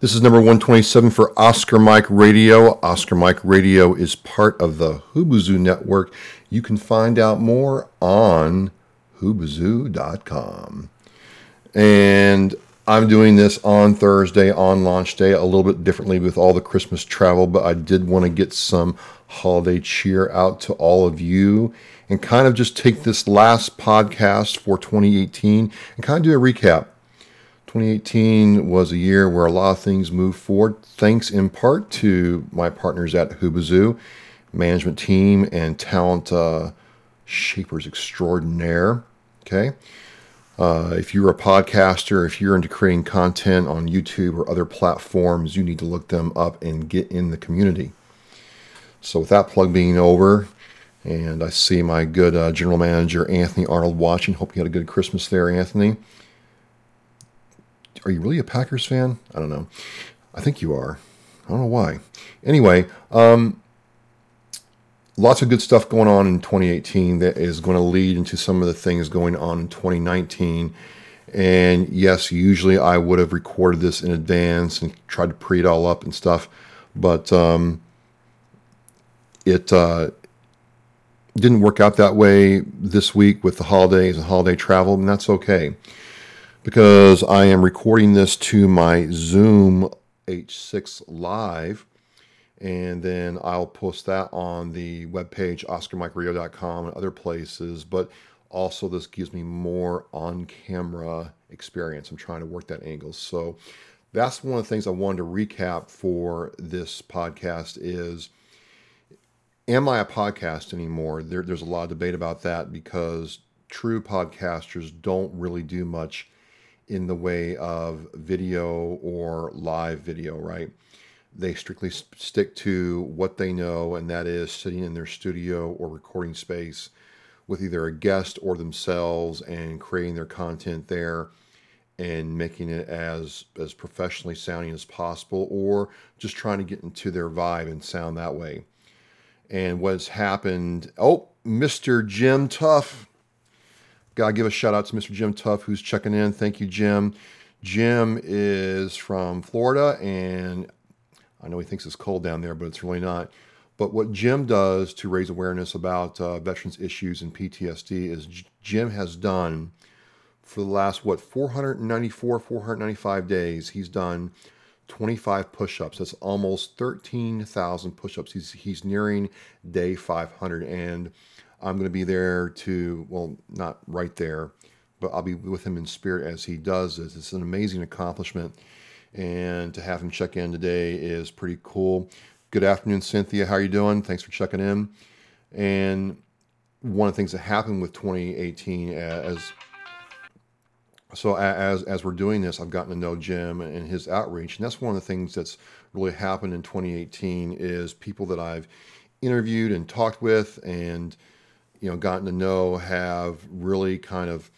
This is number 127 for Oscar Mike Radio. Oscar Mike Radio is part of the Hubazoo network. You can find out more on hubazoo.com. And I'm doing this on Thursday, on launch day, a little bit differently with all the Christmas travel, but I did want to get some holiday cheer out to all of you and kind of just take this last podcast for 2018 and kind of do a recap 2018 was a year where a lot of things moved forward, thanks in part to my partners at Hubazoo, management team, and talent uh, shapers extraordinaire. Okay. Uh, if you're a podcaster, if you're into creating content on YouTube or other platforms, you need to look them up and get in the community. So, with that plug being over, and I see my good uh, general manager, Anthony Arnold, watching. Hope you had a good Christmas there, Anthony are you really a Packers fan? I don't know. I think you are. I don't know why. Anyway, um, lots of good stuff going on in 2018 that is going to lead into some of the things going on in 2019. And yes, usually I would have recorded this in advance and tried to pre it all up and stuff, but um, it uh, didn't work out that way this week with the holidays and holiday travel, and that's okay because I am recording this to my Zoom H6 Live, and then I'll post that on the webpage, oscarmikeradio.com and other places. But also, this gives me more on camera experience. I'm trying to work that angle. So, that's one of the things I wanted to recap for this podcast is am I a podcast anymore? There, there's a lot of debate about that because true podcasters don't really do much in the way of video or live video, right? They strictly stick to what they know, and that is sitting in their studio or recording space with either a guest or themselves and creating their content there and making it as as professionally sounding as possible or just trying to get into their vibe and sound that way. And what's happened, oh, Mr. Jim Tuff Gotta give a shout out to Mr. Jim Tuff who's checking in. Thank you, Jim. Jim is from Florida, and I know he thinks it's cold down there, but it's really not. But what Jim does to raise awareness about uh, veterans issues and PTSD is Jim has done for the last, what, 494, 495 days, he's done 25 push ups. That's almost 13,000 push ups. He's, he's nearing day 500. And I'm going to be there to, well, not right there, but I'll be with him in spirit as he does this. It's an amazing accomplishment. And to have him check in today is pretty cool. Good afternoon, Cynthia. How are you doing? Thanks for checking in. And one of the things that happened with 2018 uh, as so as as we're doing this, I've gotten to know Jim and his outreach, and that's one of the things that's really happened in 2018 is people that I've interviewed and talked with and you know gotten to know have really kind of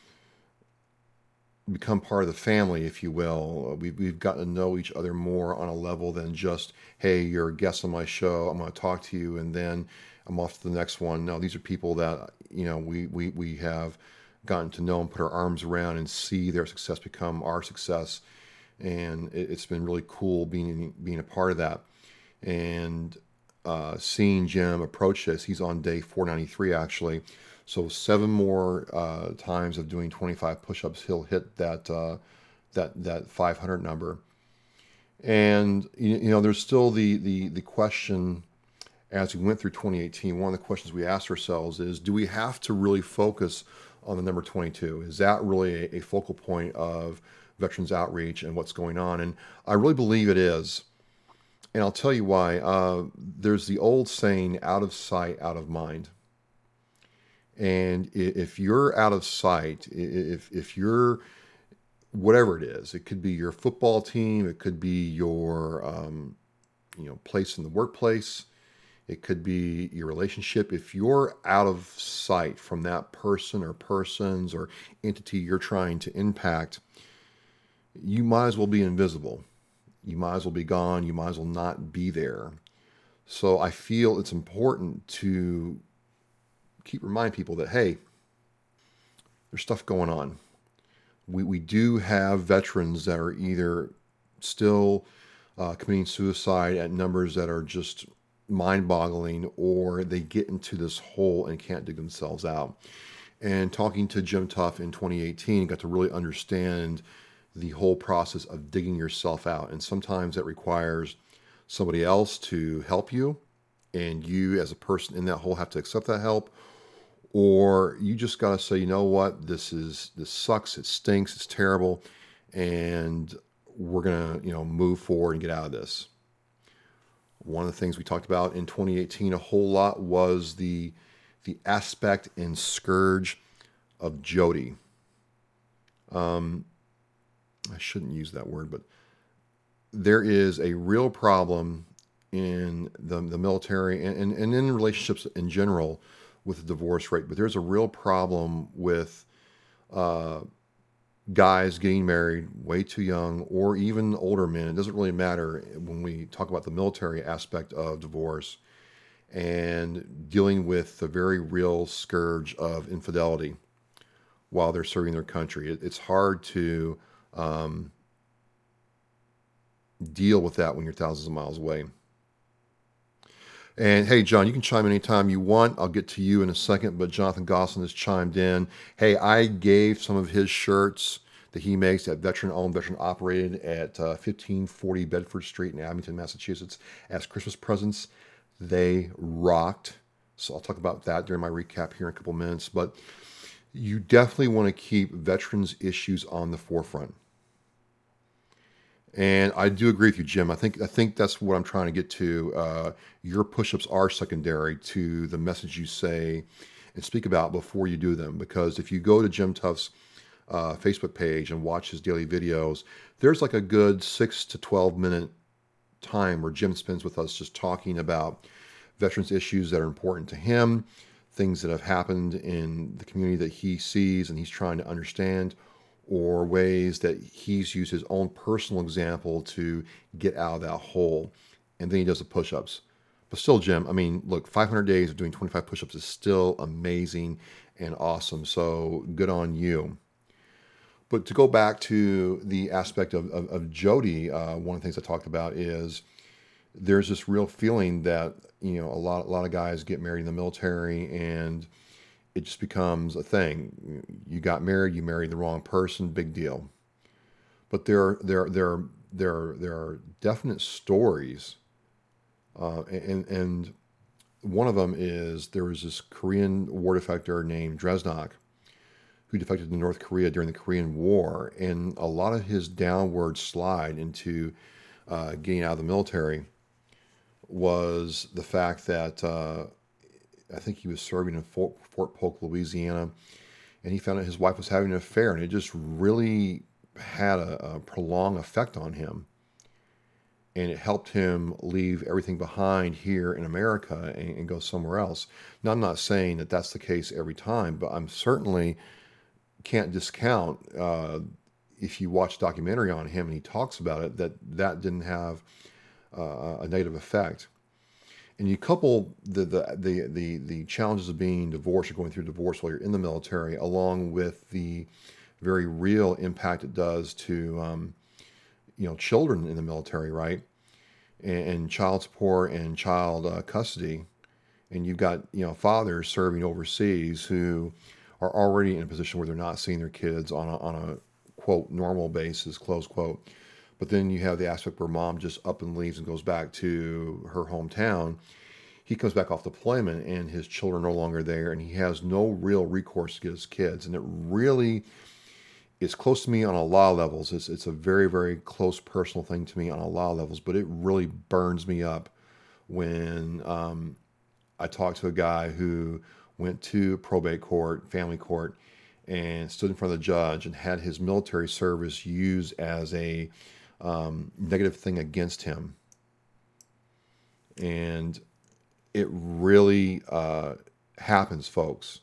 become part of the family, if you will. We've, we've gotten to know each other more on a level than just, hey, you're a guest on my show. I'm going to talk to you, and then I'm off to the next one. No, these are people that you know we we we have gotten to know and put our arms around and see their success become our success, and it, has been really cool being being a part of that. And uh, seeing Jim approach this. He's on day 493 actually. So seven more uh, times of doing 25 push-ups, he'll hit that uh, that that 500 number. And you, know, there's still the the the question as we went through 2018. One of the questions we asked ourselves is, do we have to really focus on the number 22? Is that really a, a focal point of veterans outreach and what's going on? And I really believe it is and I'll tell you why. Uh, there's the old saying, out of sight, out of mind. And if you're out of sight, if, if you're whatever it is, it could be your football team, it could be your um, you know place in the workplace, it could be your relationship. If you're out of sight from that person or persons or entity you're trying to impact, you might as well be invisible you might as well be gone. You might as well not be there. So I feel it's important to keep remind people that hey, there's stuff going on. We we do have veterans that are either still uh, committing suicide at numbers that are just mind boggling, or they get into this hole and can't dig themselves out. And talking to Jim Tuff in 2018, got to really understand the whole process of digging yourself out. And sometimes that requires somebody else to help you, and you as a person in that hole have to accept that help. Or you just got to say, you know what, this is this sucks, it stinks, it's terrible, and we're gonna you know move forward and get out of this. One of the things we talked about in 2018 a whole lot was the the aspect and scourge of Jody. Um, I shouldn't use that word, but there is a real problem in the, the military and, and, and in relationships in general with the divorce rate. But there's a real problem with uh, guys getting married way too young or even older men. It doesn't really matter when we talk about the military aspect of divorce and dealing with the very real scourge of infidelity while they're serving their country. It, it's hard to um, deal with that when you're thousands of miles away. And hey, John, you can chime in anytime you want. I'll get to you in a second, but Jonathan Gosselin has chimed in. Hey, I gave some of his shirts that he makes at veteran owned, veteran operated at uh, 1540 Bedford Street in Abington, Massachusetts as Christmas presents. They rocked. So I'll talk about that during my recap here in a couple minutes. But you definitely want to keep veterans' issues on the forefront. And I do agree with you, Jim. I think I think that's what I'm trying to get to. Uh, your push-ups are secondary to the message you say and speak about before you do them. Because if you go to Jim Tuff's uh, Facebook page and watch his daily videos, there's like a good six to twelve minute time where Jim spends with us just talking about veterans issues that are important to him, things that have happened in the community that he sees and he's trying to understand or ways that he's used his own personal example to get out of that hole. And then he does the push ups. But still, Jim, I mean, look, 500 days of doing 25 push ups is still amazing and awesome. So good on you. But to go back to the aspect of, of, of Jody, uh, one of the things I talked about is there's this real feeling that, you know, a lot, a lot of guys get married in the military and it just becomes a thing. You got married, you married the wrong person, big deal. But there, there, there, there, there are definite stories, uh, and and one of them is there was this Korean war defector named Dresnok who defected to North Korea during the Korean War, and a lot of his downward slide into uh, getting out of the military was the fact that uh, I think he was serving in Fort, Fort Polk, Louisiana, and he found out his wife was having an affair, and it just really had a, a prolonged effect on him. And it helped him leave everything behind here in America and, and go somewhere else. Now, I'm not saying that that's the case every time, but I'm certainly can't discount uh, if you watch documentary on him and he talks about it that that didn't have uh, a negative effect and you couple the, the the the the challenges of being divorced or going through divorce while you're in the military, along with the very real impact it does to um, you know children in the military, right? And, and child support and child uh, custody, and you've got you know fathers serving overseas who are already in a position where they're not seeing their kids on a, on a quote normal basis, close quote but then you have the aspect where mom just up and leaves and goes back to her hometown. He comes back off deployment and his children are no longer there, and he has no real recourse to get his kids. And it really is close to me on a lot of levels. It's, it's a very, very close personal thing to me on a lot of levels, but it really burns me up when um, I talk to a guy who went to probate court, family court, and stood in front of the judge and had his military service used as a um, negative thing against him. And it really uh, happens, folks.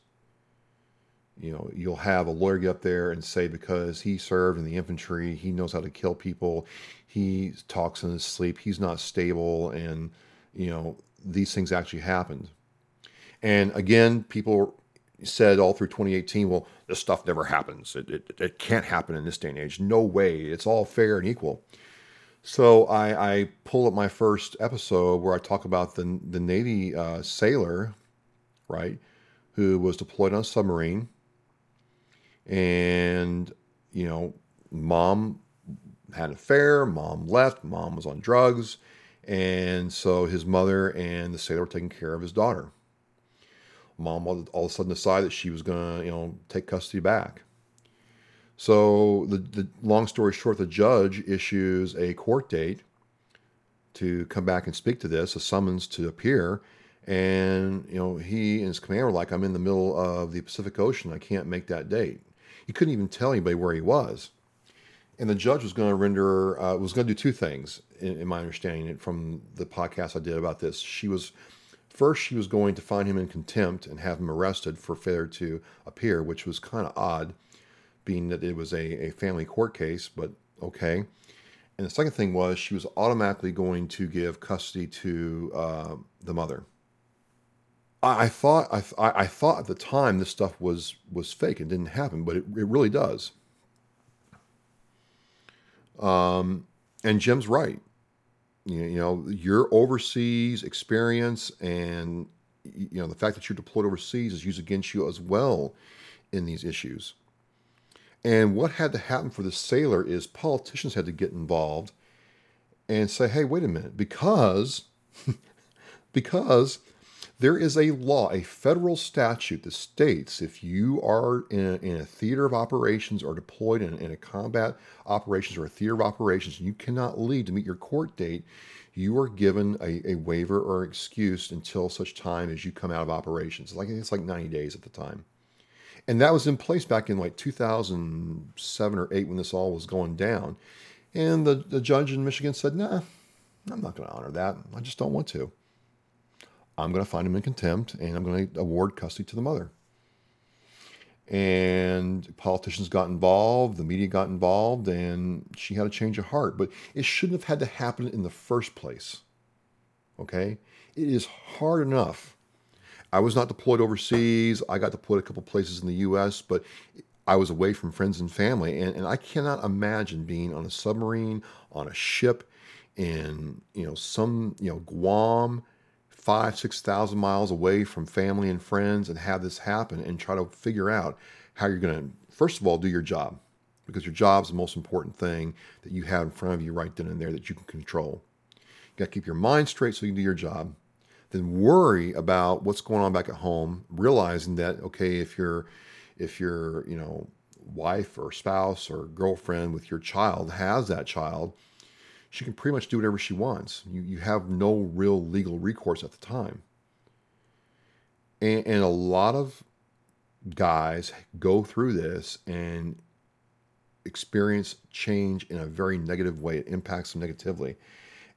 You know, you'll have a lawyer get up there and say because he served in the infantry, he knows how to kill people, he talks in his sleep, he's not stable, and, you know, these things actually happened. And again, people said all through 2018, well, this stuff never happens. It, it, it can't happen in this day and age. No way. It's all fair and equal. So I, I pull up my first episode where I talk about the the Navy uh, sailor, right, who was deployed on a submarine, and you know, mom had an affair, mom left, mom was on drugs, and so his mother and the sailor were taking care of his daughter. Mom all all of a sudden decided that she was gonna, you know, take custody back. So the, the long story short, the judge issues a court date to come back and speak to this, a summons to appear. And, you know, he and his commander were like, I'm in the middle of the Pacific Ocean. I can't make that date. He couldn't even tell anybody where he was. And the judge was going to render, uh, was going to do two things, in, in my understanding from the podcast I did about this. She was, first, she was going to find him in contempt and have him arrested for failure to appear, which was kind of odd being that it was a, a family court case, but okay. And the second thing was she was automatically going to give custody to uh, the mother. I, I thought I, th- I thought at the time this stuff was was fake and didn't happen, but it, it really does. Um, and Jim's right. You, know your overseas experience and you know the fact that you're deployed overseas is used against you as well in these issues. And what had to happen for the sailor is politicians had to get involved and say, hey, wait a minute, because because there is a law, a federal statute that states if you are in a, in a theater of operations or deployed in, in, a combat operations or a theater of operations, and you cannot leave to meet your court date, you are given a, a waiver or excuse until such time as you come out of operations. Like it's like 90 days at the time. And that was in place back in like 2007 or 8 when this all was going down. And the, the judge in michigan said nah i'm not going to honor that. I just don't want to i'm going to find him in contempt and i'm going to award custody to the mother and politicians got involved the media got involved and she had a change of heart but it shouldn't have had to happen in the first place okay it is hard enough I was not deployed overseas. I got deployed a couple places in the U.S., but I was away from friends and family, and, and I cannot imagine being on a submarine, on a ship, in you know some you know Guam, five six thousand miles away from family and friends, and have this happen, and try to figure out how you're going to first of all do your job, because your job is the most important thing that you have in front of you right then and there that you can control. You got to keep your mind straight so you can do your job then worry about what's going on back at home, realizing that okay, if you're if your you know wife or spouse or girlfriend with your child has that child, she can pretty much do whatever she wants. You you have no real legal recourse at the time. And, and a lot of guys go through this and experience change in a very negative way. It impacts them negatively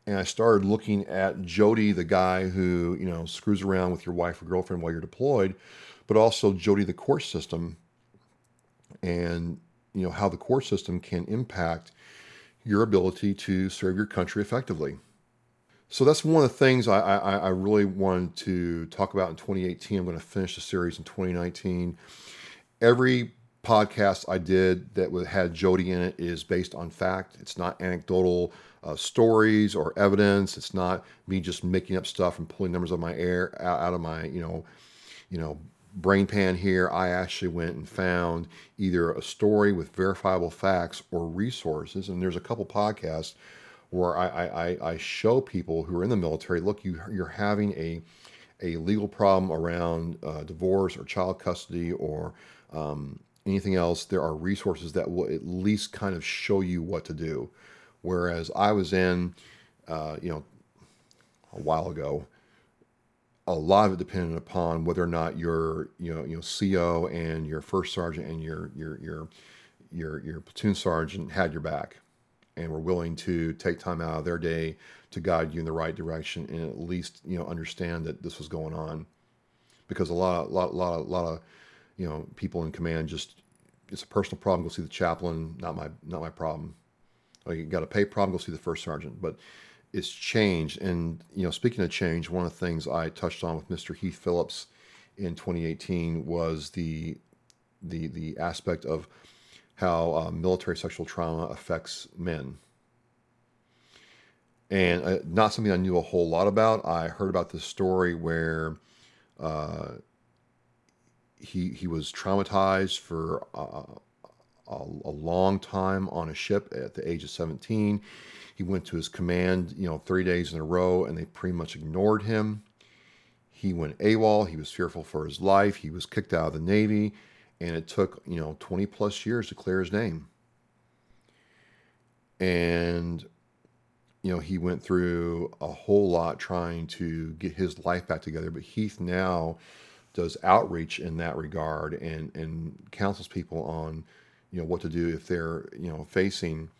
and I started looking at Jody, the guy who you know screws around with your wife or girlfriend while you're deployed, but also Jody, the court system, and you know how the court system can impact your ability to serve your country effectively. So that's one of the things I, I, I really wanted to talk about in 2018. I'm going to finish the series in 2019. Every podcast I did that had Jody in it is based on fact. It's not anecdotal uh, stories or evidence. It's not me just making up stuff and pulling numbers of my air out of my you know you know brain pan here. I actually went and found either a story with verifiable facts or resources. And there's a couple podcasts where I, I, I show people who are in the military, look, you, you're having a a legal problem around uh, divorce or child custody or um, anything else, there are resources that will at least kind of show you what to do. Whereas I was in, uh, you know, a while ago, a lot of it depended upon whether or not your, you know, you know, CO and your first sergeant and your your your your your platoon sergeant had your back, and were willing to take time out of their day to guide you in the right direction and at least you know understand that this was going on, because a lot, lot, lot, lot of you know, people in command just it's a personal problem. Go see the chaplain. Not my not my problem. Or you got a pay problem. Go see the first sergeant. But it's changed. And you know, speaking of change, one of the things I touched on with Mr. Heath Phillips in 2018 was the the the aspect of how uh, military sexual trauma affects men. and uh, not something I knew a whole lot about. I heard about this story where uh, he he was traumatized for uh, a, a, long time on a ship at the age of 17. He went to his command, you know, three days in a row, and they pretty much ignored him. He went AWOL. He was fearful for his life. He was kicked out of the Navy, and it took you know 20 plus years to clear his name. And you know, he went through a whole lot trying to get his life back together. But Heath now does outreach in that regard and and counsels people on you know what to do if they're you know facing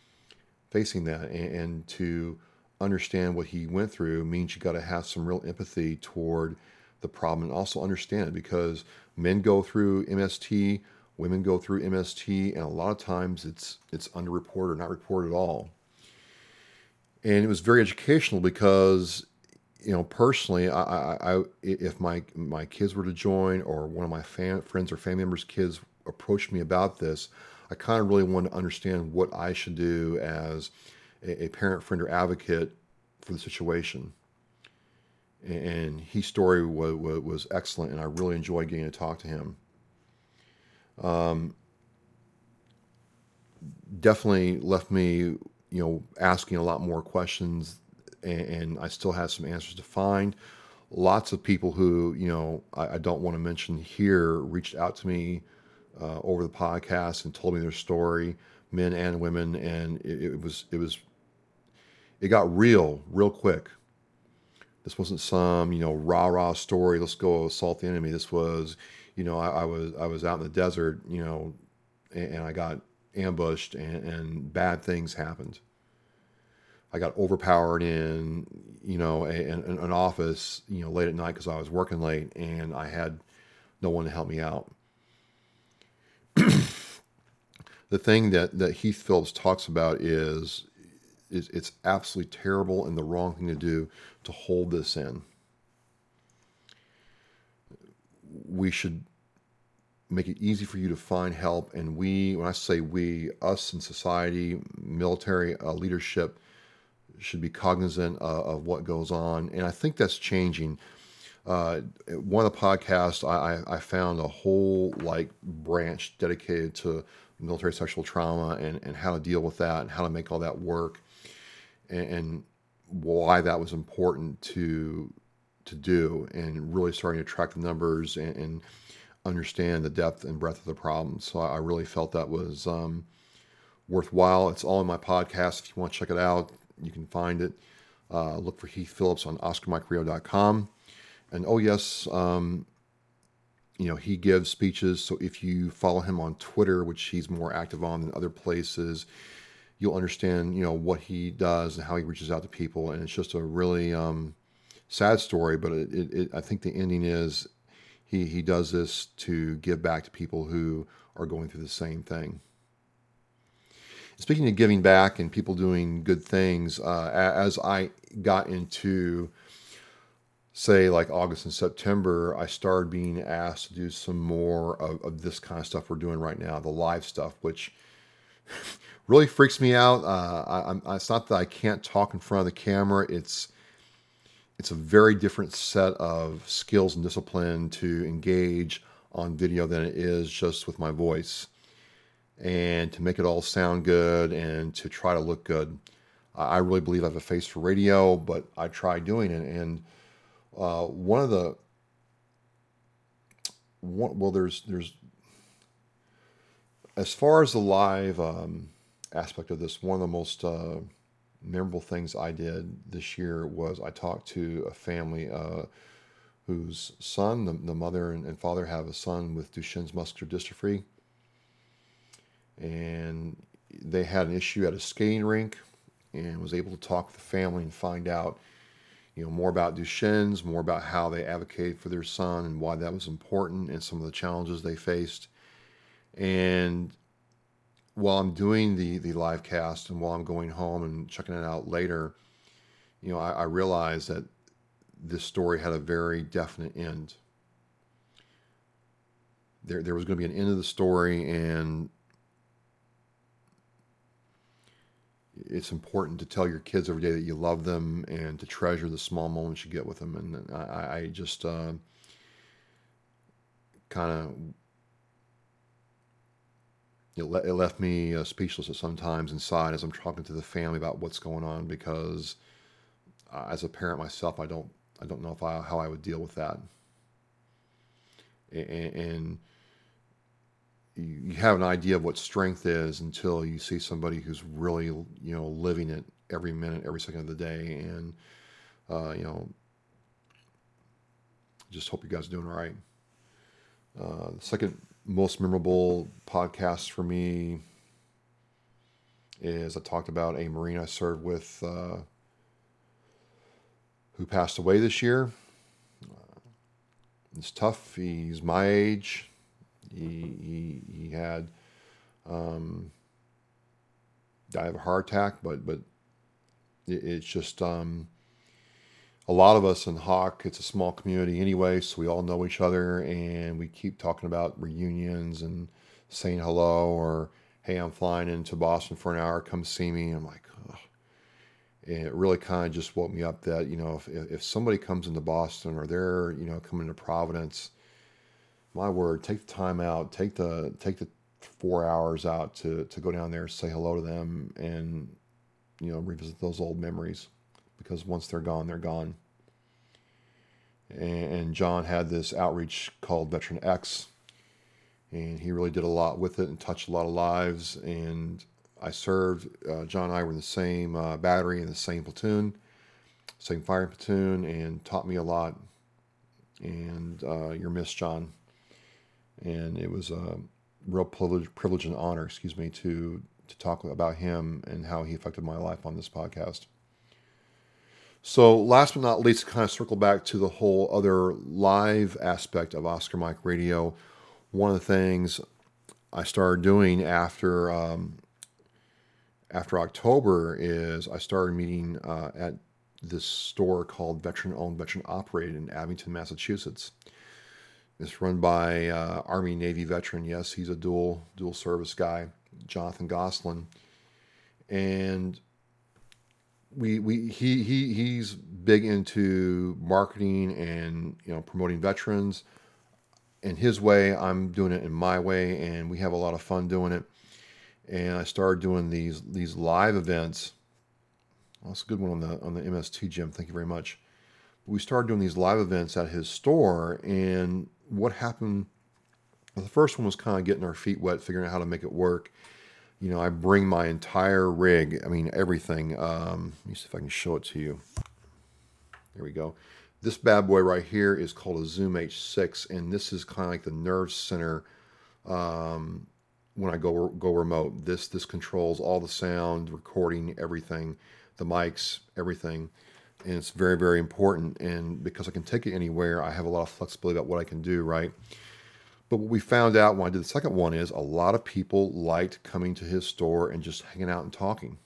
facing that and, and to understand what he went through means you got to have some real empathy toward the problem and also understand because men go through MST, women go through MST, and a lot of times it's it's underreported or not reported at all. And it was very educational because you know personally I, I, I, if my my kids were to join or one of my fan, friends or family members kids approached me about this i kind of really wanted to understand what i should do as a, a parent friend or advocate for the situation and his story was, was excellent and i really enjoyed getting to talk to him um, definitely left me you know, asking a lot more questions, and, and I still have some answers to find. Lots of people who, you know, I, I don't want to mention here reached out to me uh, over the podcast and told me their story, men and women, and it, it was it was it got real real quick. This wasn't some you know rah rah story. Let's go assault the enemy. This was, you know, I, I was I was out in the desert, you know, and, and I got ambushed and, and bad things happened. I got overpowered in, you know, an office, you know, late at night because I was working late and I had no one to help me out. the thing that, that Heath Phillips talks about is, is it's absolutely terrible and the wrong thing to do to hold this in. We should make it easy for you to find help. And we, when I say we, us in society, military uh, leadership, should be cognizant uh, of what goes on. And I think that's changing. Uh, one of the podcasts, I, I, found a whole like branch dedicated to military sexual trauma and, and how to deal with that and how to make all that work and, and why that was important to to do and really starting to track the numbers and, and understand the depth and breadth of the problem. So I really felt that was um, worthwhile. It's all in my podcast. If you want to check it out, you can find it. Uh, look for Heath Phillips on OscarMikeRadio.com. And oh, yes, um, you know, he gives speeches. So if you follow him on Twitter, which he's more active on than other places, you'll understand, you know, what he does and how he reaches out to people. And it's just a really um, sad story, but it, it, it, I think the ending is he, he does this to give back to people who are going through the same thing. Speaking of giving back and people doing good things, uh, as I got into, say, like August and September, I started being asked to do some more of, of this kind of stuff we're doing right now, the live stuff, which really freaks me out. Uh, I, it's not that I can't talk in front of the camera. It's it's a very different set of skills and discipline to engage on video than it is just with my voice and to make it all sound good and to try to look good. I really believe I have a face for radio, but I try doing it. And uh, one of the one, well, there's there's as far as the live um, aspect of this, one of the most uh, memorable things I did this year was I talked to a family uh, whose son, the, the mother and, and, father, have a son with Duchenne's muscular dystrophy. And they had an issue at a skating rink and was able to talk to the family and find out you know more about Duchenne's, more about how they advocated for their son and why that was important and some of the challenges they faced. And while I'm doing the the live cast and while I'm going home and checking it out later, you know, I, I realized that this story had a very definite end. There, there was going to be an end of the story, and it's important to tell your kids every day that you love them and to treasure the small moments you get with them. And I, I just uh, kind of it, le- it left me uh, speechless at sometimes inside as I'm talking to the family about what's going on because uh, as a parent myself, I don't I don't know if I, how I would deal with that. And, and you have an idea of what strength is until you see somebody who's really you know living it every minute, every second of the day, and uh, you know, just hope you guys are doing all right. Uh, the second most memorable podcast for me is I talked about a Marine I served with uh, who passed away this year. Uh, it's tough. He's my age. He he, he had um, died of a heart attack, but but it, it's just um, a lot of us in Hawk. It's a small community anyway, so we all know each other, and we keep talking about reunions and saying hello or hey, I'm flying into Boston for an hour. Come see me. I'm like, and it really kind of just woke me up that you know if if somebody comes into Boston or they're you know coming to Providence my word, take the time out, take the take the four hours out to to go down there, say hello to them, and you know revisit those old memories, because once they're gone, they're gone. And, John had this outreach called Veteran X, and he really did a lot with it and touched a lot of lives. And I served. Uh, John and I were in the same uh, battery in the same platoon, same fire platoon, and taught me a lot. And uh, you're missed, John and it was a real privilege, privilege and honor, excuse me, to to talk about him and how he affected my life on this podcast. So, last but not least, to kind of circle back to the whole other live aspect of Oscar Mike Radio. One of the things I started doing after um, after October is I started meeting uh, at this store called Veteran Owned, Veteran Operated in Abington, Massachusetts. It's run by uh, Army Navy veteran. Yes, he's a dual dual service guy, Jonathan Goslin, and we we he he he's big into marketing and you know promoting veterans in his way. I'm doing it in my way, and we have a lot of fun doing it. And I started doing these these live events. That's a good one on the on the MST Jim. Thank you very much. We started doing these live events at his store, and what happened. The first one was kind of getting our feet wet, figuring out how to make it work. You know, I bring my entire rig, I mean, everything. Um, let me see if I can show it to you. There we go. This bad boy right here is called a Zoom H6, and this is kind of like the nerve center um, when I go go remote. This this controls all the sound, recording, everything, the mics, everything and it's very very important. And because i can take it anywhere i have a lot of flexibility about what i can do right? But what we found out when i did the second one is a lot of people liked coming to his store and just hanging out and talking.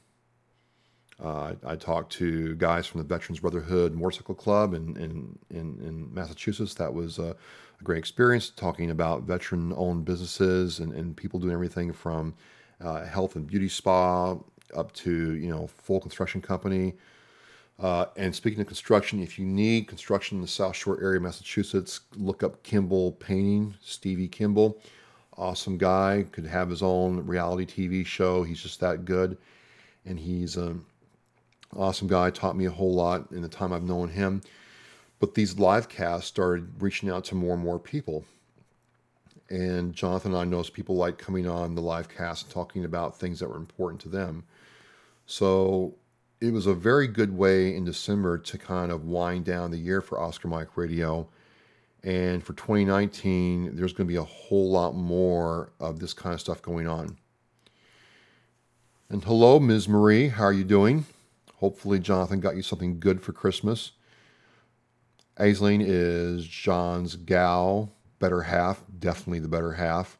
Uh, I, I, talked to guys from the veterans brotherhood motorcycle club in, in, in, in massachusetts. That was a, a, great experience talking about veteran owned businesses and, and people doing everything from uh, health and beauty spa up to you know full construction company uh, and speaking of construction, if you need construction in the South Shore area, Massachusetts, look up Kimball Painting, Stevie Kimball. Awesome guy, could have his own reality TV show. He's just that good. And he's an awesome guy, taught me a whole lot in the time I've known him. But these live casts started reaching out to more and more people. And Jonathan and I noticed people like coming on the live cast and talking about things that were important to them. So it was a very good way in December to kind of wind down the year for Oscar Mike Radio. And for 2019, there's going to be a whole lot more of this kind of stuff going on. And hello, Ms. Marie. How are you doing? Hopefully, Jonathan got you something good for Christmas. Aisling is John's gal, better half, definitely the better half.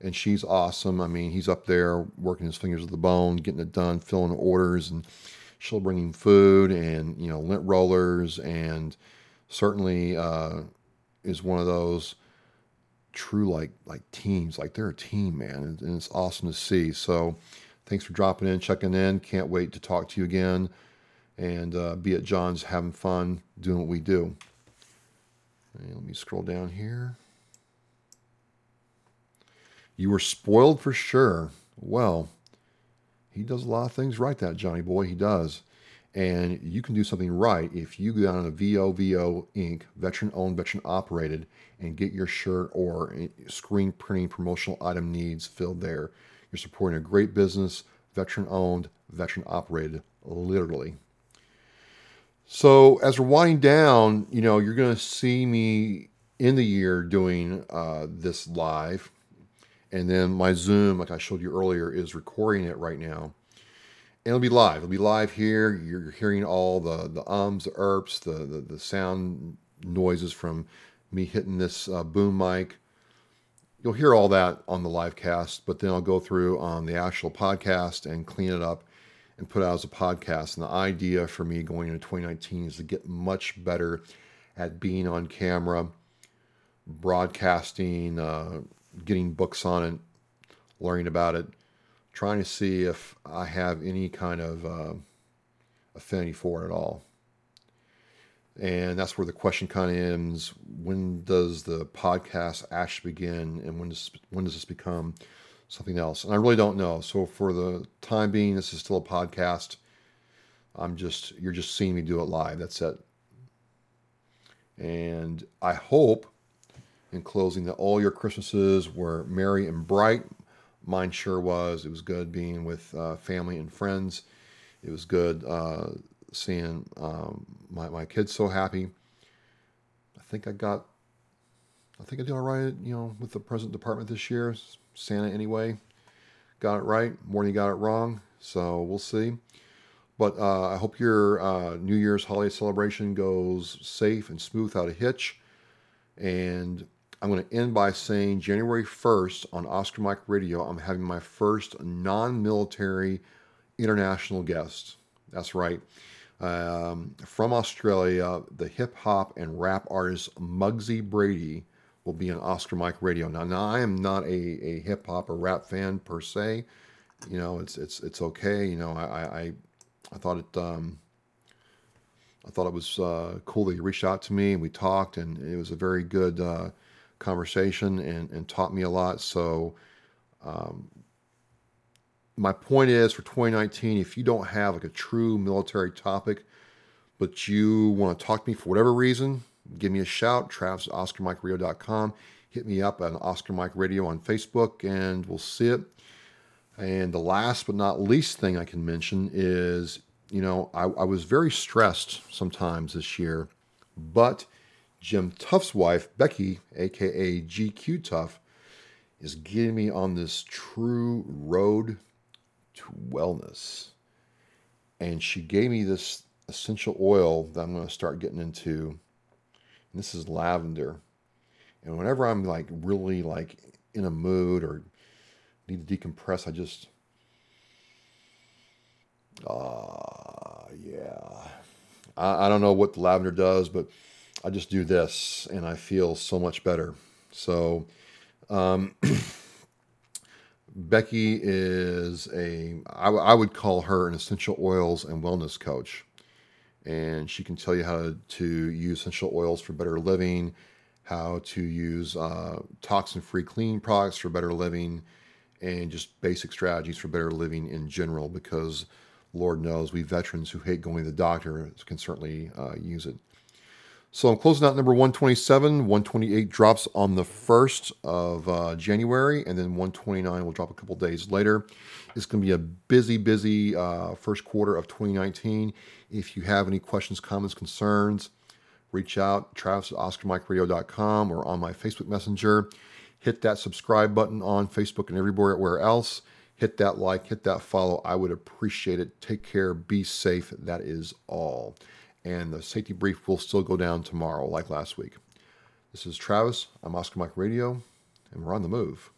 And she's awesome. I mean, he's up there working his fingers to the bone, getting it done, filling orders, and she'll bring him food and you know lint rollers and certainly uh, is one of those true like like teams like they're a team man and, and it's awesome to see so Thanks for dropping in, checking in. Can't wait to talk to you again and uh, be at John's having fun doing what we do. And let me scroll down here. You were spoiled for sure. Well, he does a lot of things right, that Johnny boy. He does. And you can do something right if you go down to VOVO Inc., veteran owned, veteran operated, and get your shirt or screen printing promotional item needs filled there. You're supporting a great business, veteran owned, veteran operated, literally. So as we're winding down, you know, you're going to see me in the year doing uh, this live. And then my Zoom, like I showed you earlier, is recording it right now. And it'll be live. It'll be live here. You're hearing all the, the ums, the erps, the, the, the sound noises from me hitting this uh, boom mic. You'll hear all that on the live cast, but then I'll go through on the actual podcast and clean it up and put out as a podcast. And the idea for me going into 2019 is to get much better at being on camera, broadcasting, uh, getting books on it, learning about it, trying to see if I have any kind of uh, affinity for it at all. And that's where the question kind of ends. When does the podcast actually begin, and when does when does this become something else? And I really don't know. So for the time being, this is still a podcast. I'm just you're just seeing me do it live. That's it. And I hope, in closing, that all your Christmases were merry and bright. Mine sure was. It was good being with uh, family and friends. It was good uh, seeing um, my, my kids so happy. I think I got, I think I did all right, you know, with the present department this year. Santa anyway, got it right more than you got it wrong. So we'll see. But uh, I hope your uh, New Year's holiday celebration goes safe and smooth without a hitch. And I'm going to end by saying January 1st on Oscar Mike Radio, I'm having my first non military international guest. That's right. Um, from Australia, the hip hop and rap artist Muggsy Brady will be on Oscar Mike Radio. Now, now I am not a, a hip hop or rap fan per se. You know, it's it's it's okay. You know, I I, I thought it um, I thought it was uh, cool that he reached out to me and we talked, and it was a very good uh, conversation and, and taught me a lot. So, um, my point is for 2019, if you don't have like a true military topic, but you want to talk to me for whatever reason, give me a shout. Travis at OscarMikeRadio.com. Hit me up on Oscar Mike Radio on Facebook, and we'll see it. And the last but not least thing I can mention is, you know, I, I was very stressed sometimes this year, but Jim Tuff's wife, Becky, aka GQ Tuff, is getting me on this true road to wellness. And she gave me this essential oil that I'm going to start getting into. And this is lavender. And whenever I'm like really like in a mood or need to decompress, I just ah uh, yeah. I, I don't know what the lavender does, but I just do this and I feel so much better. So um Becky is a, I, w- I would call her an essential oils and wellness coach. And she can tell you how to, use essential oils for better living, how to use uh, toxin free clean products for better living, and just basic strategies for better living in general. Because Lord knows we veterans who hate going to the doctor can certainly uh, use it. So I'm closing out number 127. 128 drops on the 1st of uh, January, and then 129 will drop a couple days later. It's going to be a busy, busy uh, first quarter of 2019. If you have any questions, comments, concerns, reach out, Travis at OscarMikeRadio.com or on my Facebook Messenger. Hit that subscribe button on Facebook and everywhere else. Hit that like, hit that follow. I would appreciate it. Take care, be safe. That is all and the safety brief will still go down tomorrow, like last week. This is Travis. I'm Oscar Mike Radio, and we're on the move.